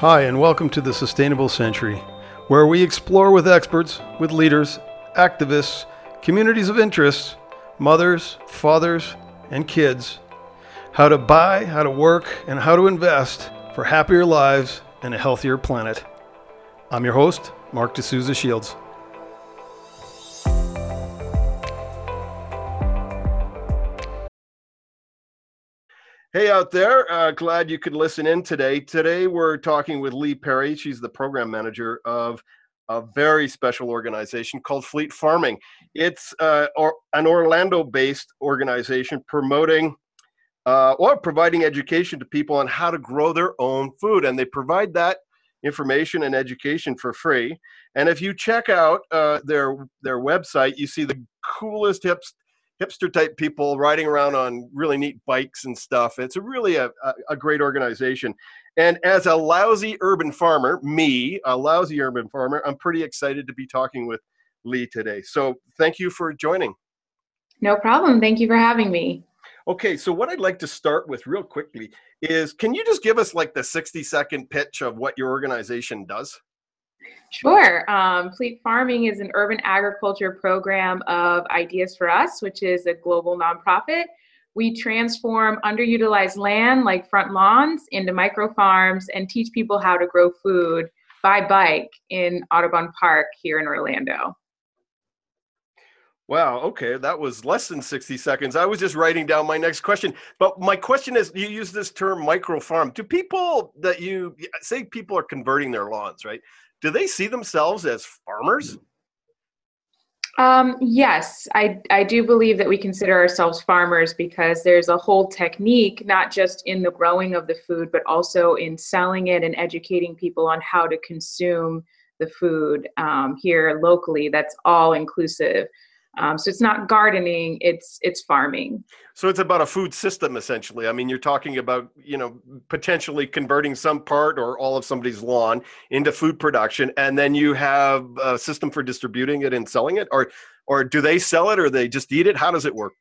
Hi, and welcome to the Sustainable Century, where we explore with experts, with leaders, activists, communities of interest, mothers, fathers, and kids how to buy, how to work, and how to invest for happier lives and a healthier planet. I'm your host, Marc de Sousa-Shields. Hey out there, uh, glad you could listen in today. Today we're talking with Lee Perry. She's the program manager of a very special organization called Fleet Farming. It's uh, or, an Orlando based organization promoting uh, or providing education to people on how to grow their own food. And they provide that information and education for free. And if you check out uh, their, their website, you see the coolest hips hipster type people riding around on really neat bikes and stuff. It's a really a, a, great organization. And as a lousy urban farmer, me, a lousy urban farmer, I'm pretty excited to be talking with Lee today. So thank you for joining. No problem. Thank you for having me. Okay, so what I'd like to start with real quickly is can you just give us like the 60 second pitch of what your organization does? Sure. Um, Fleet Farming is an urban agriculture program of Ideas for Us, which is a global nonprofit. We transform underutilized land like front lawns into micro farms and teach people how to grow food by bike in Audubon Park here in Orlando. Wow, okay, that was less than 60 seconds. I was just writing down my next question. But my question is you use this term micro farm. Do people that you say people are converting their lawns, right? Do they see themselves as farmers? Um, yes, I, I do believe that we consider ourselves farmers because there's a whole technique, not just in the growing of the food, but also in selling it and educating people on how to consume the food um, here locally. That's all inclusive. Um, so it's not gardening; it's it's farming. So it's about a food system, essentially. I mean, you're talking about you know potentially converting some part or all of somebody's lawn into food production, and then you have a system for distributing it and selling it, or or do they sell it or they just eat it? How does it work?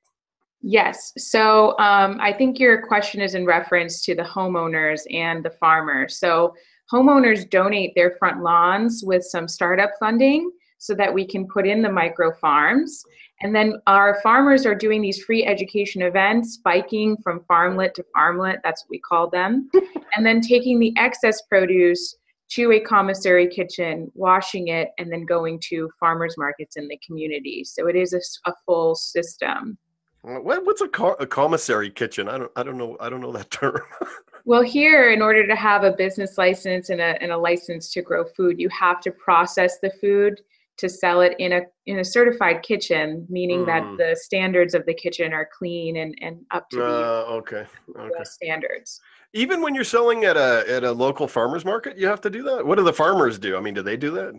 Yes. So um, I think your question is in reference to the homeowners and the farmers. So homeowners donate their front lawns with some startup funding so that we can put in the micro farms. And then our farmers are doing these free education events, biking from farmlet to farmlet, that's what we call them, and then taking the excess produce to a commissary kitchen, washing it, and then going to farmers markets in the community. So it is a, a full system. what's a, car, a commissary kitchen? I don't, I don't know. I don't know that term. well, here, in order to have a business license and a, and a license to grow food, you have to process the food to sell it in a in a certified kitchen, meaning mm. that the standards of the kitchen are clean and, and up to uh, okay. okay. standards. Even when you're selling at a at a local farmers market, you have to do that. What do the farmers do? I mean, do they do that?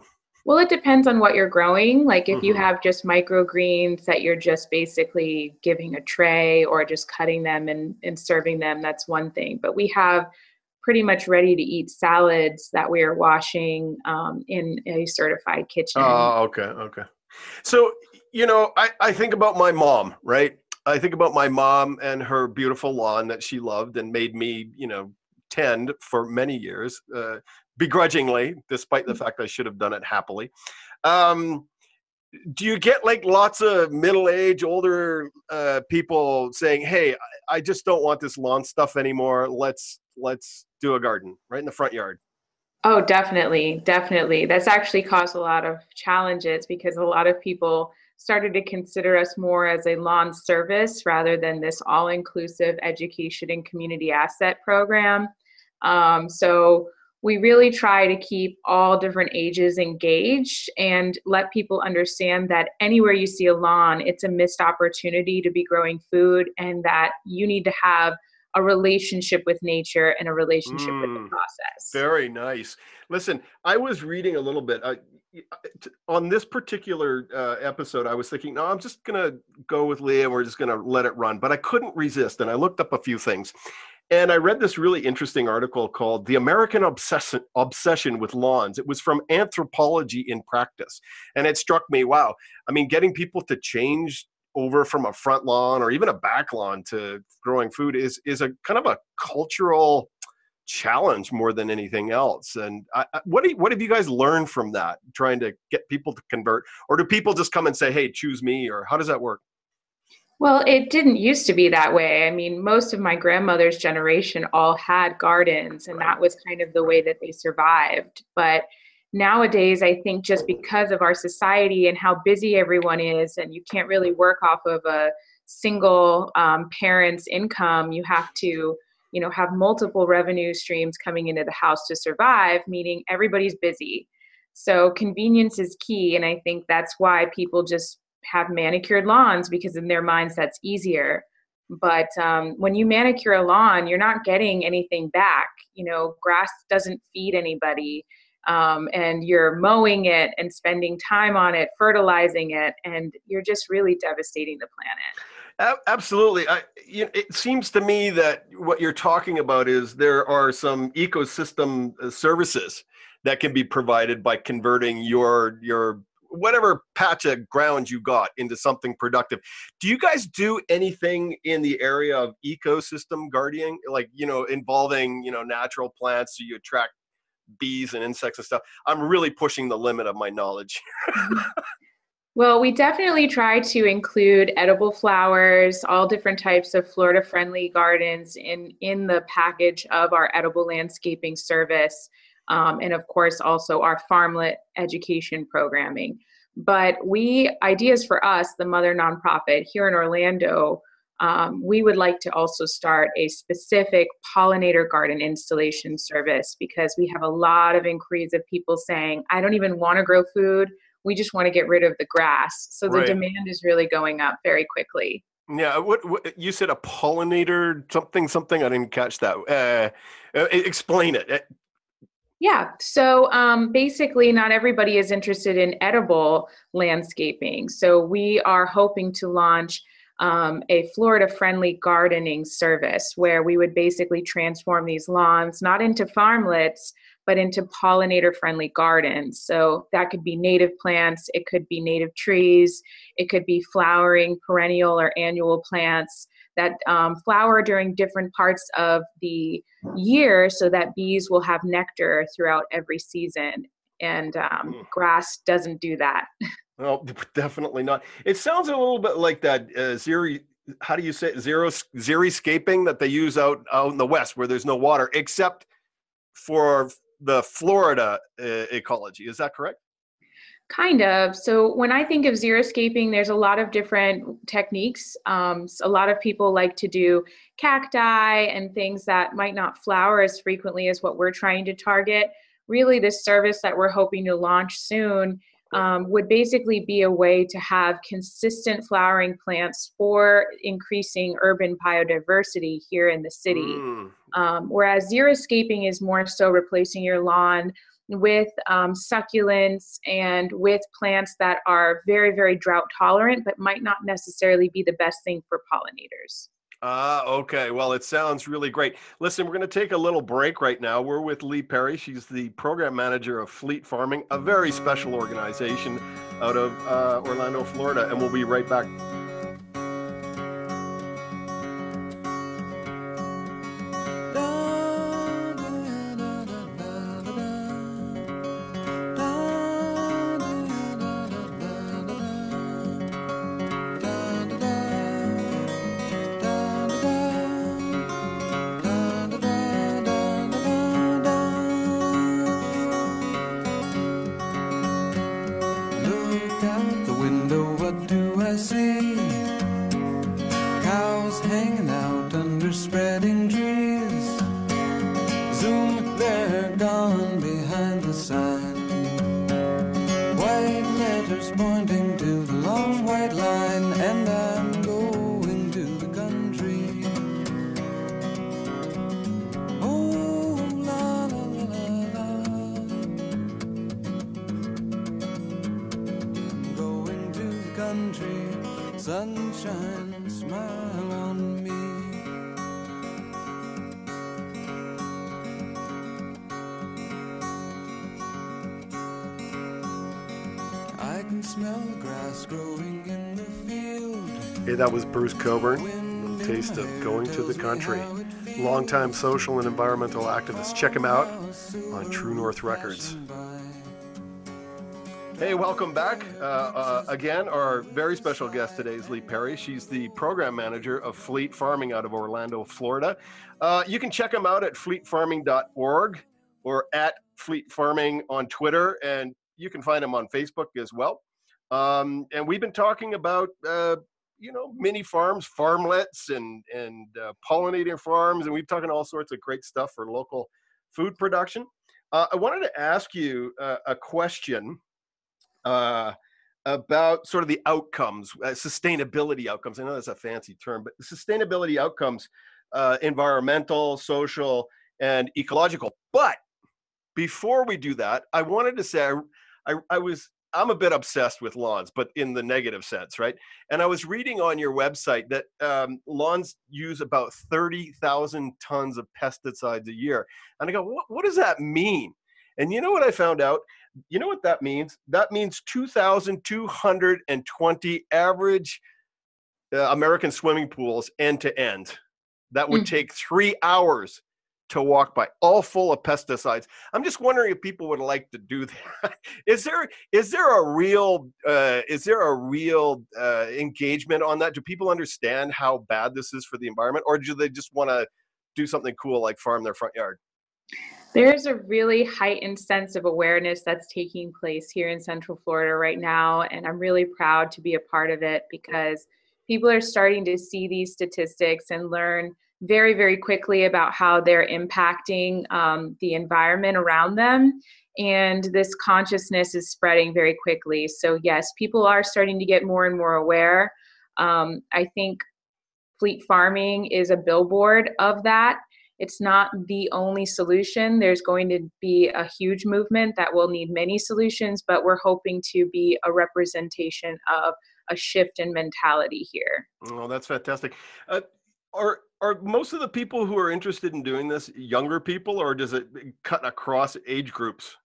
Well, it depends on what you're growing. Like if mm-hmm. you have just microgreens that you're just basically giving a tray or just cutting them and, and serving them, that's one thing. But we have pretty much ready to eat salads that we are washing um, in a certified kitchen. Oh, okay, okay. So, you know, I, I think about my mom, right? I think about my mom and her beautiful lawn that she loved and made me, you know, tend for many years, uh, begrudgingly, despite the fact I should have done it happily. Um, do you get like lots of middle-aged, older uh, people saying, "Hey, I just don't want this lawn stuff anymore. Let's let's do a garden right in the front yard. Oh, definitely, definitely. That's actually caused a lot of challenges because a lot of people started to consider us more as a lawn service rather than this all-inclusive education and community asset program. Um, so we really try to keep all different ages engaged and let people understand that anywhere you see a lawn, it's a missed opportunity to be growing food and that you need to have a relationship with nature and a relationship mm, with the mm, process. Very nice. Listen, I was reading a little bit. Uh, on this particular uh, episode, I was thinking, no, I'm just going to go with Leah. We're just going to let it run. But I couldn't resist. And I looked up a few things. And I read this really interesting article called The American Obsession, Obsession with Lawns. It was from Anthropology in Practice. And it struck me wow, I mean, getting people to change over from a front lawn or even a back lawn to growing food is is a kind of a cultural challenge more than anything else. And I, I, what do you, what have you guys learned from that? Trying to get people to convert, or do people just come and say, "Hey, choose me," or how does that work? Well, it didn't used to be that way. I mean, most of my grandmother's generation all had gardens, and that was kind of the way that they survived. But nowadays, I think just because of our society and how busy everyone is, and you can't really work off of a single um, parent's income, you have to you know have multiple revenue streams coming into the house to survive meaning everybody's busy. So convenience is key and i think that's why people just have manicured lawns because in their minds that's easier. But um, when you manicure a lawn you're not getting anything back. You know grass doesn't feed anybody um, and you're mowing it and spending time on it fertilizing it and you're just really devastating the planet. Absolutely. I, it seems to me that what you're talking about is there are some ecosystem uh, services that can be provided by converting your your whatever patch of ground you got into something productive. Do you guys do anything in the area of ecosystem guarding, like you know, involving you know natural plants? So you attract bees and insects and stuff? I'm really pushing the limit of my knowledge. Well, we definitely try to include edible flowers, all different types of Florida friendly gardens in, in the package of our edible landscaping service um, and of course also our farmlet education programming. But we, Ideas for Us, the mother nonprofit here in Orlando, um, we would like to also start a specific pollinator garden installation service because we have a lot of inquiries of people saying, I don't even want to grow food. We just want to get rid of the grass. So the right. demand is really going up very quickly. Yeah, what, what, you said a pollinator something something I didn't catch that. Uh, uh explain it. Yeah. So um, basically, not everybody is interested in edible landscaping. So we are hoping to launch um, a Florida friendly gardening service where we would basically transform these lawns not into farmlets, but into pollinator friendly gardens. So that could be native plants, it could be native trees, it could be flowering perennial or annual plants that um, flower during different parts of the year so that bees will have nectar throughout every season. And um, mm. grass doesn't do that. Well, definitely not. It sounds a little bit like that uh, zero. How do you say it? zero xeriscaping that they use out out in the west where there's no water, except for the Florida uh, ecology. Is that correct? Kind of. So when I think of xeriscaping, there's a lot of different techniques. Um, a lot of people like to do cacti and things that might not flower as frequently as what we're trying to target. Really, this service that we're hoping to launch soon um, would basically be a way to have consistent flowering plants for increasing urban biodiversity here in the city. Mm. Um, whereas xeriscaping is more so replacing your lawn with um, succulents and with plants that are very, very drought tolerant, but might not necessarily be the best thing for pollinators. Ah, okay. Well, it sounds really great. Listen, we're going to take a little break right now. We're with Lee Perry. She's the program manager of Fleet Farming, a very special organization out of uh, Orlando, Florida, and we'll be right back. and that was Bruce Cockburn. A little taste of going to the country. longtime social and environmental activist. Check him out on True North Records. Hey, welcome back. Uh, uh, again, our very special guest today is Lee Perry. She's the program manager of Fleet Farming out of Orlando, Florida. Uh, you can check them out at fleetfarming.org or at Fleet Farming on Twitter, and you can find them on Facebook as well. Um, and we've been talking about, uh, you know, mini farms, farmlets, and and uh, farms, and we've talking all sorts of great stuff for local food production. Uh, I wanted to ask you a question uh, about sort of the outcomes, uh, sustainability outcomes. I know that's a fancy term, but sustainability outcomes, uh, environmental, social, and ecological. But before we do that, I wanted to say I, I, I was I'm a bit obsessed with lawns, but in the negative sense, right? And I was reading on your website that um, lawns use about 30,000 tons of pesticides a year. And I go, what, what does that mean? And you know what I found out? You know what that means? That means 2,220 average uh, American swimming pools end to end. That would mm. take three hours to walk by, all full of pesticides. I'm just wondering if people would like to do that. is there is there a real uh, is there a real uh, engagement on that? Do people understand how bad this is for the environment, or do they just want to do something cool like farm their front yard? There's a really heightened sense of awareness that's taking place here in Central Florida right now, and I'm really proud to be a part of it because people are starting to see these statistics and learn very, very quickly about how they're impacting um, the environment around them. And this consciousness is spreading very quickly. So, yes, people are starting to get more and more aware. Um, I think fleet farming is a billboard of that. It's not the only solution. There's going to be a huge movement that will need many solutions, but we're hoping to be a representation of a shift in mentality here. Oh, that's fantastic. Uh, are are most of the people who are interested in doing this younger people, or does it cut across age groups?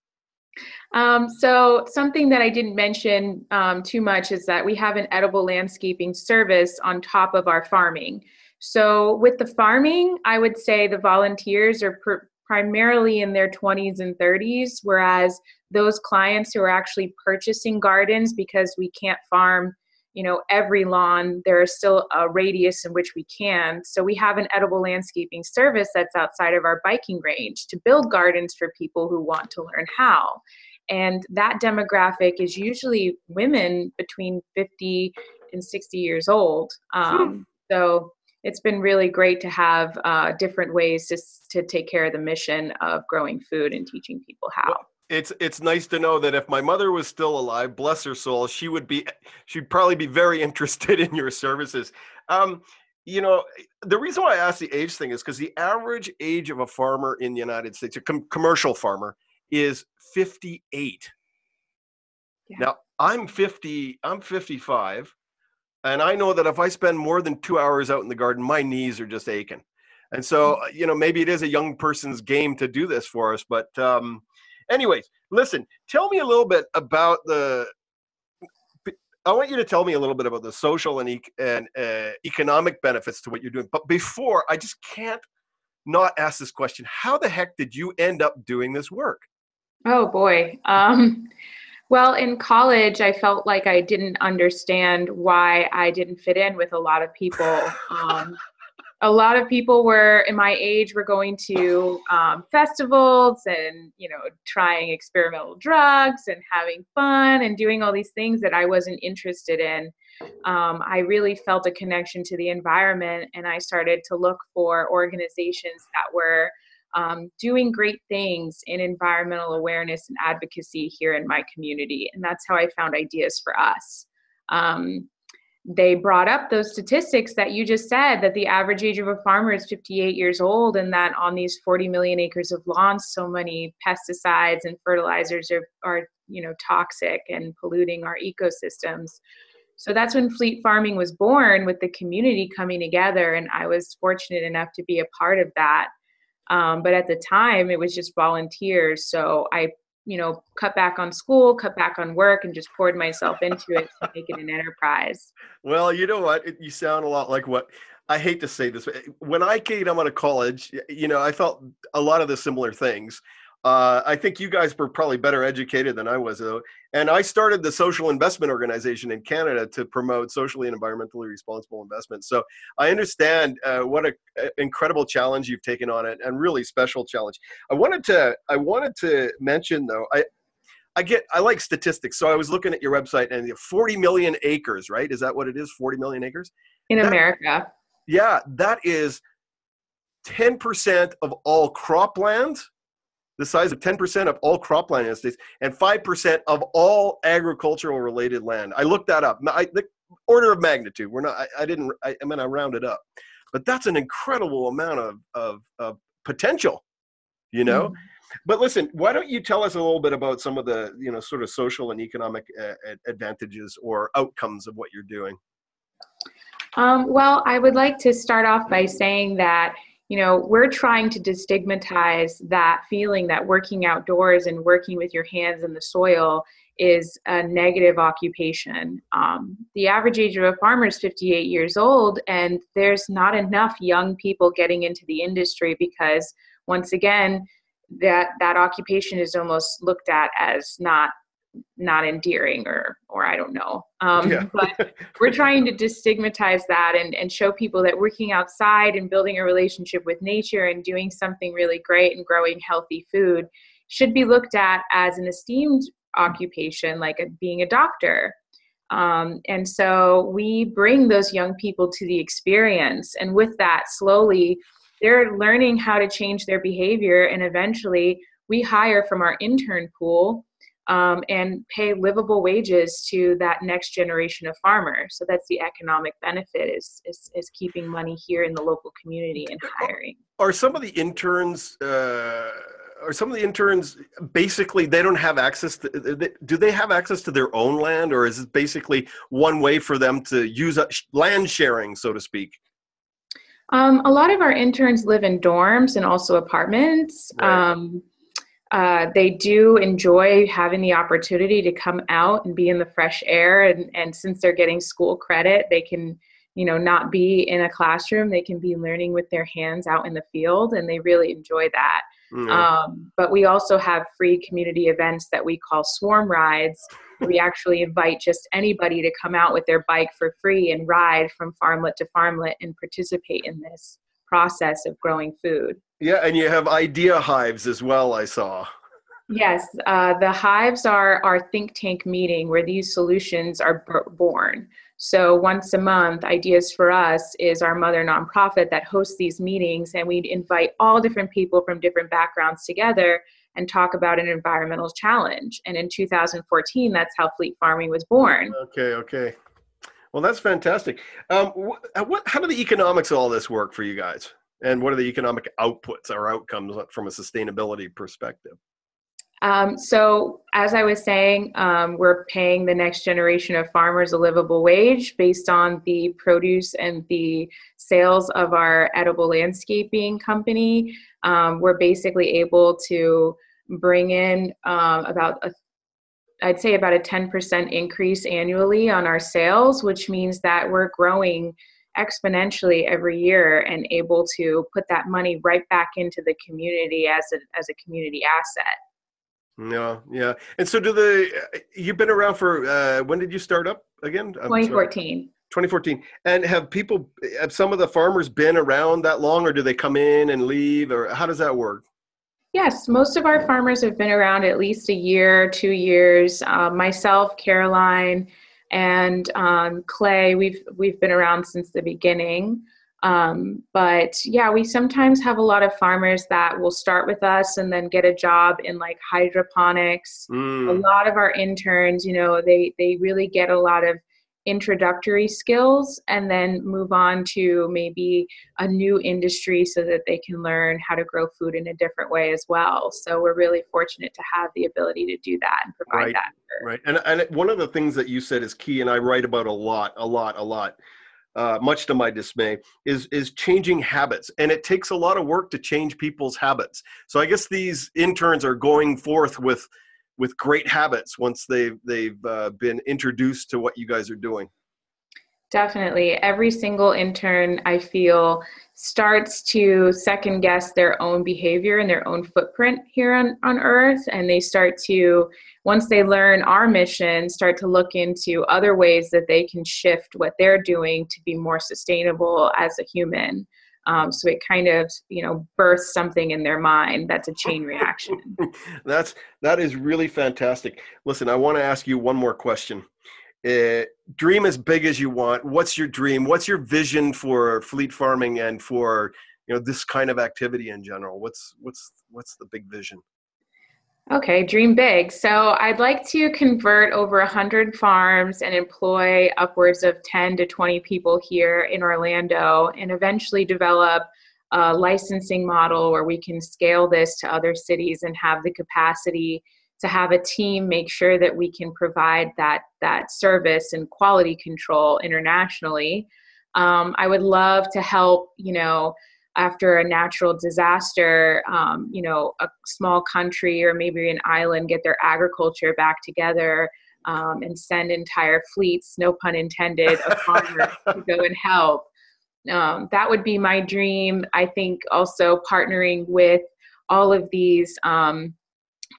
Um, so something that I didn't mention um, too much is that we have an edible landscaping service on top of our farming. So with the farming, I would say the volunteers are pr- primarily in their 20s and 30s, whereas those clients who are actually purchasing gardens because we can't farm you know every lawn there is still a radius in which we can. So we have an edible landscaping service that's outside of our biking range to build gardens for people who want to learn how. And that demographic is usually women between 50 and 60 years old. Um, so it's been really great to have uh, different ways to, to take care of the mission of growing food and teaching people how it's it's nice to know that if my mother was still alive, bless her soul, she would be she'd probably be very interested in your services. Um, you know, the reason why I ask the age thing is because the average age of a farmer in the United States, a com- commercial farmer, is 58. Yeah. Now I'm 50. I'm 55, and I know that if I spend more than two hours out in the garden, my knees are just aching. And so, mm. you know, maybe it is a young person's game to do this for us, but um, Anyways, listen, tell me a little bit about the. I want you to tell me a little bit about the social and, e- and uh, economic benefits to what you're doing. But before, I just can't not ask this question: How the heck did you end up doing this work? Oh boy. Um, well, in college, I felt like I didn't understand why I didn't fit in with a lot of people. Um, a lot of people were in my age were going to um, festivals and you know trying experimental drugs and having fun and doing all these things that i wasn't interested in. Um, i really felt a connection to the environment and i started to look for organizations that were um, doing great things in environmental awareness and advocacy here in my community and that's how i found ideas for us. Um, they brought up those statistics that you just said that the average age of a farmer is 58 years old and that on these 40 million acres of lawns so many pesticides and fertilizers are, are you know toxic and polluting our ecosystems. So that's when fleet farming was born with the community coming together and i was fortunate enough to be a part of that. Um, but at the time it was just volunteers so i you know, cut back on school, cut back on work, and just poured myself into it to make it an enterprise. Well, you know what? It, you sound a lot like what I hate to say this, eh, when I came out of college, you know, I felt a lot of the similar things. Uh, I think you guys were probably better educated than I was, though. And I started the Social Investment Organization in Canada to promote socially and environmentally responsible investment. So I understand uh, what an incredible challenge you've taken on it, and really special challenge. I wanted to I wanted to mention though I. I get I like statistics, so I was looking at your website and 40 million acres, right? Is that what it is? 40 million acres in that, America. Yeah, that is 10% of all cropland the size of 10% of all cropland in the States and 5% of all agricultural related land. I looked that up. I, the order of magnitude. We're not, I, I didn't, I, I mean, I rounded up. But that's an incredible amount of, of, of potential, you know? Mm-hmm. But listen, why don't you tell us a little bit about some of the, you know, sort of social and economic uh, advantages or outcomes of what you're doing? Um, well, I would like to start off by saying that you know, we're trying to destigmatize that feeling that working outdoors and working with your hands in the soil is a negative occupation. Um, the average age of a farmer is 58 years old, and there's not enough young people getting into the industry because, once again, that that occupation is almost looked at as not not endearing or or I don't know. Um, yeah. but we're trying to destigmatize that and, and show people that working outside and building a relationship with nature and doing something really great and growing healthy food should be looked at as an esteemed occupation, like a, being a doctor. Um, and so we bring those young people to the experience, and with that, slowly they're learning how to change their behavior, and eventually we hire from our intern pool um, and pay livable wages to that next generation of farmers. So that's the economic benefit is, is, is keeping money here in the local community and hiring. Are some of the interns? Uh, are some of the interns basically they don't have access to do they have access to their own land or is it basically one way for them to use land sharing so to speak um, a lot of our interns live in dorms and also apartments right. um, uh, they do enjoy having the opportunity to come out and be in the fresh air. And, and since they're getting school credit they can you know not be in a classroom. They can be learning with their hands out in the field and they really enjoy that. Mm-hmm. um, but we also have free community events that we call swarm rides. We actually invite just anybody to come out with their bike for free and ride from farmlet to farmlet and participate in this process of growing food yeah, and you have idea hives as well, I saw. Yes, uh, the hives are our think tank meeting where these solutions are b- born. So once a month, Ideas for Us is our mother nonprofit that hosts these meetings, and we invite all different people from different backgrounds together and talk about an environmental challenge. And in 2014, that's how Fleet Farming was born. Okay, okay. Well, that's fantastic. Um, wh- what, how do the economics of all this work for you guys? And what are the economic outputs or outcomes from a sustainability perspective? Um, so, as I was saying, um, we're paying the next generation of farmers a livable wage based on the produce and the sales of our edible landscaping company. Um, we're basically able to bring in um, about a I'd say about a 10% increase annually on our sales, which means that we're growing exponentially every year and able to put that money right back into the community as a as a community asset. Yeah, yeah. And so, do the you've been around for uh, when did you start up again? 2014. 2014. And have people, have some of the farmers been around that long, or do they come in and leave, or how does that work? Yes, most of our farmers have been around at least a year, two years. Uh, myself, Caroline, and um, Clay, we've we've been around since the beginning. Um, but yeah, we sometimes have a lot of farmers that will start with us and then get a job in like hydroponics. Mm. A lot of our interns, you know, they they really get a lot of introductory skills and then move on to maybe a new industry so that they can learn how to grow food in a different way as well. So we're really fortunate to have the ability to do that and provide right, that. Right. And, and one of the things that you said is key, and I write about a lot, a lot, a lot. Uh, much to my dismay, is is changing habits, and it takes a lot of work to change people's habits. So I guess these interns are going forth with with great habits once they've they've uh, been introduced to what you guys are doing Definitely. Every single intern, I feel, starts to second guess their own behavior and their own footprint here on, on Earth. And they start to, once they learn our mission, start to look into other ways that they can shift what they're doing to be more sustainable as a human. Um, so it kind of, you know, births something in their mind that's a chain reaction. that's that is really fantastic. Listen, I want to ask you one more question. Uh, dream as big as you want. What's your dream? What's your vision for fleet farming and for you know this kind of activity in general? What's what's what's the big vision? Okay, dream big. So I'd like to convert over a 100 farms and employ upwards of 10 to 20 people here in Orlando and eventually develop a licensing model where we can scale this to other cities and have the capacity to have a team make sure that we can provide that that service and quality control internationally. Um, I would love to help, you know, after a natural disaster, um, you know, a small country or maybe an island get their agriculture back together um, and send entire fleets, no pun intended, of farmers to go and help. Um, that would be my dream. I think also partnering with all of these um,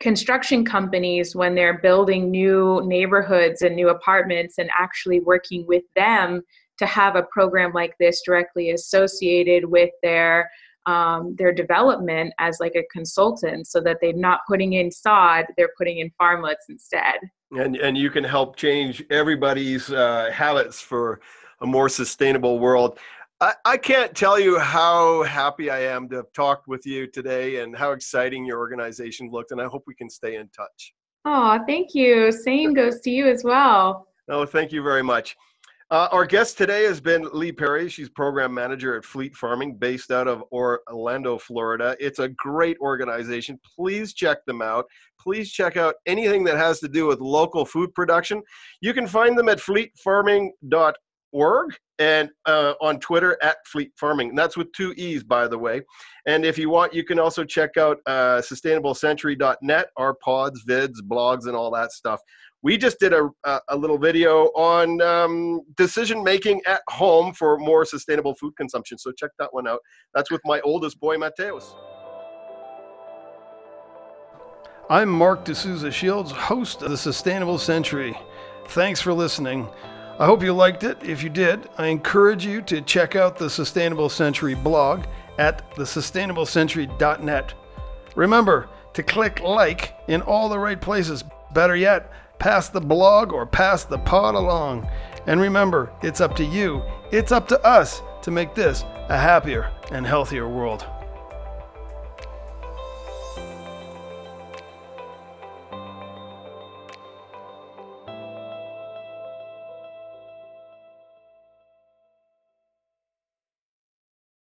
construction companies when they're building new neighborhoods and new apartments and actually working with them to have a program like this directly associated with their um, their development as like a consultant so that they're not putting in sod they're putting in farmlets instead. And and you can help change everybody's uh, habits for a more sustainable world I, I can't tell you how happy I am to have talked with you today and how exciting your organization looked, and I hope we can stay in touch. Oh, thank you. Same goes to you as well. Oh, thank you very much. Uh, our guest today has been Lee Perry. She's program manager at Fleet Farming, based out of Orlando, Florida. It's a great organization. Please check them out. Please check out anything that has to do with local food production. You can find them at fleetfarming.org org and uh, on Twitter at Fleet Farming. And that's with two E's, by the way. And if you want, you can also check out uh, sustainablecentury.net, our pods, vids, blogs, and all that stuff. We just did a, a little video on um, decision making at home for more sustainable food consumption. So check that one out. That's with my oldest boy, Mateus. I'm Marc de Sousa-Shields, host of the Sustainable Century. Thanks for listening. I hope you liked it. If you did, I encourage you to check out the Sustainable Century blog at thesustainablecentury.net. Remember to click like in all the right places. Better yet, pass the blog or pass the pod along. And remember, it's up to you, it's up to us to make this a happier and healthier world.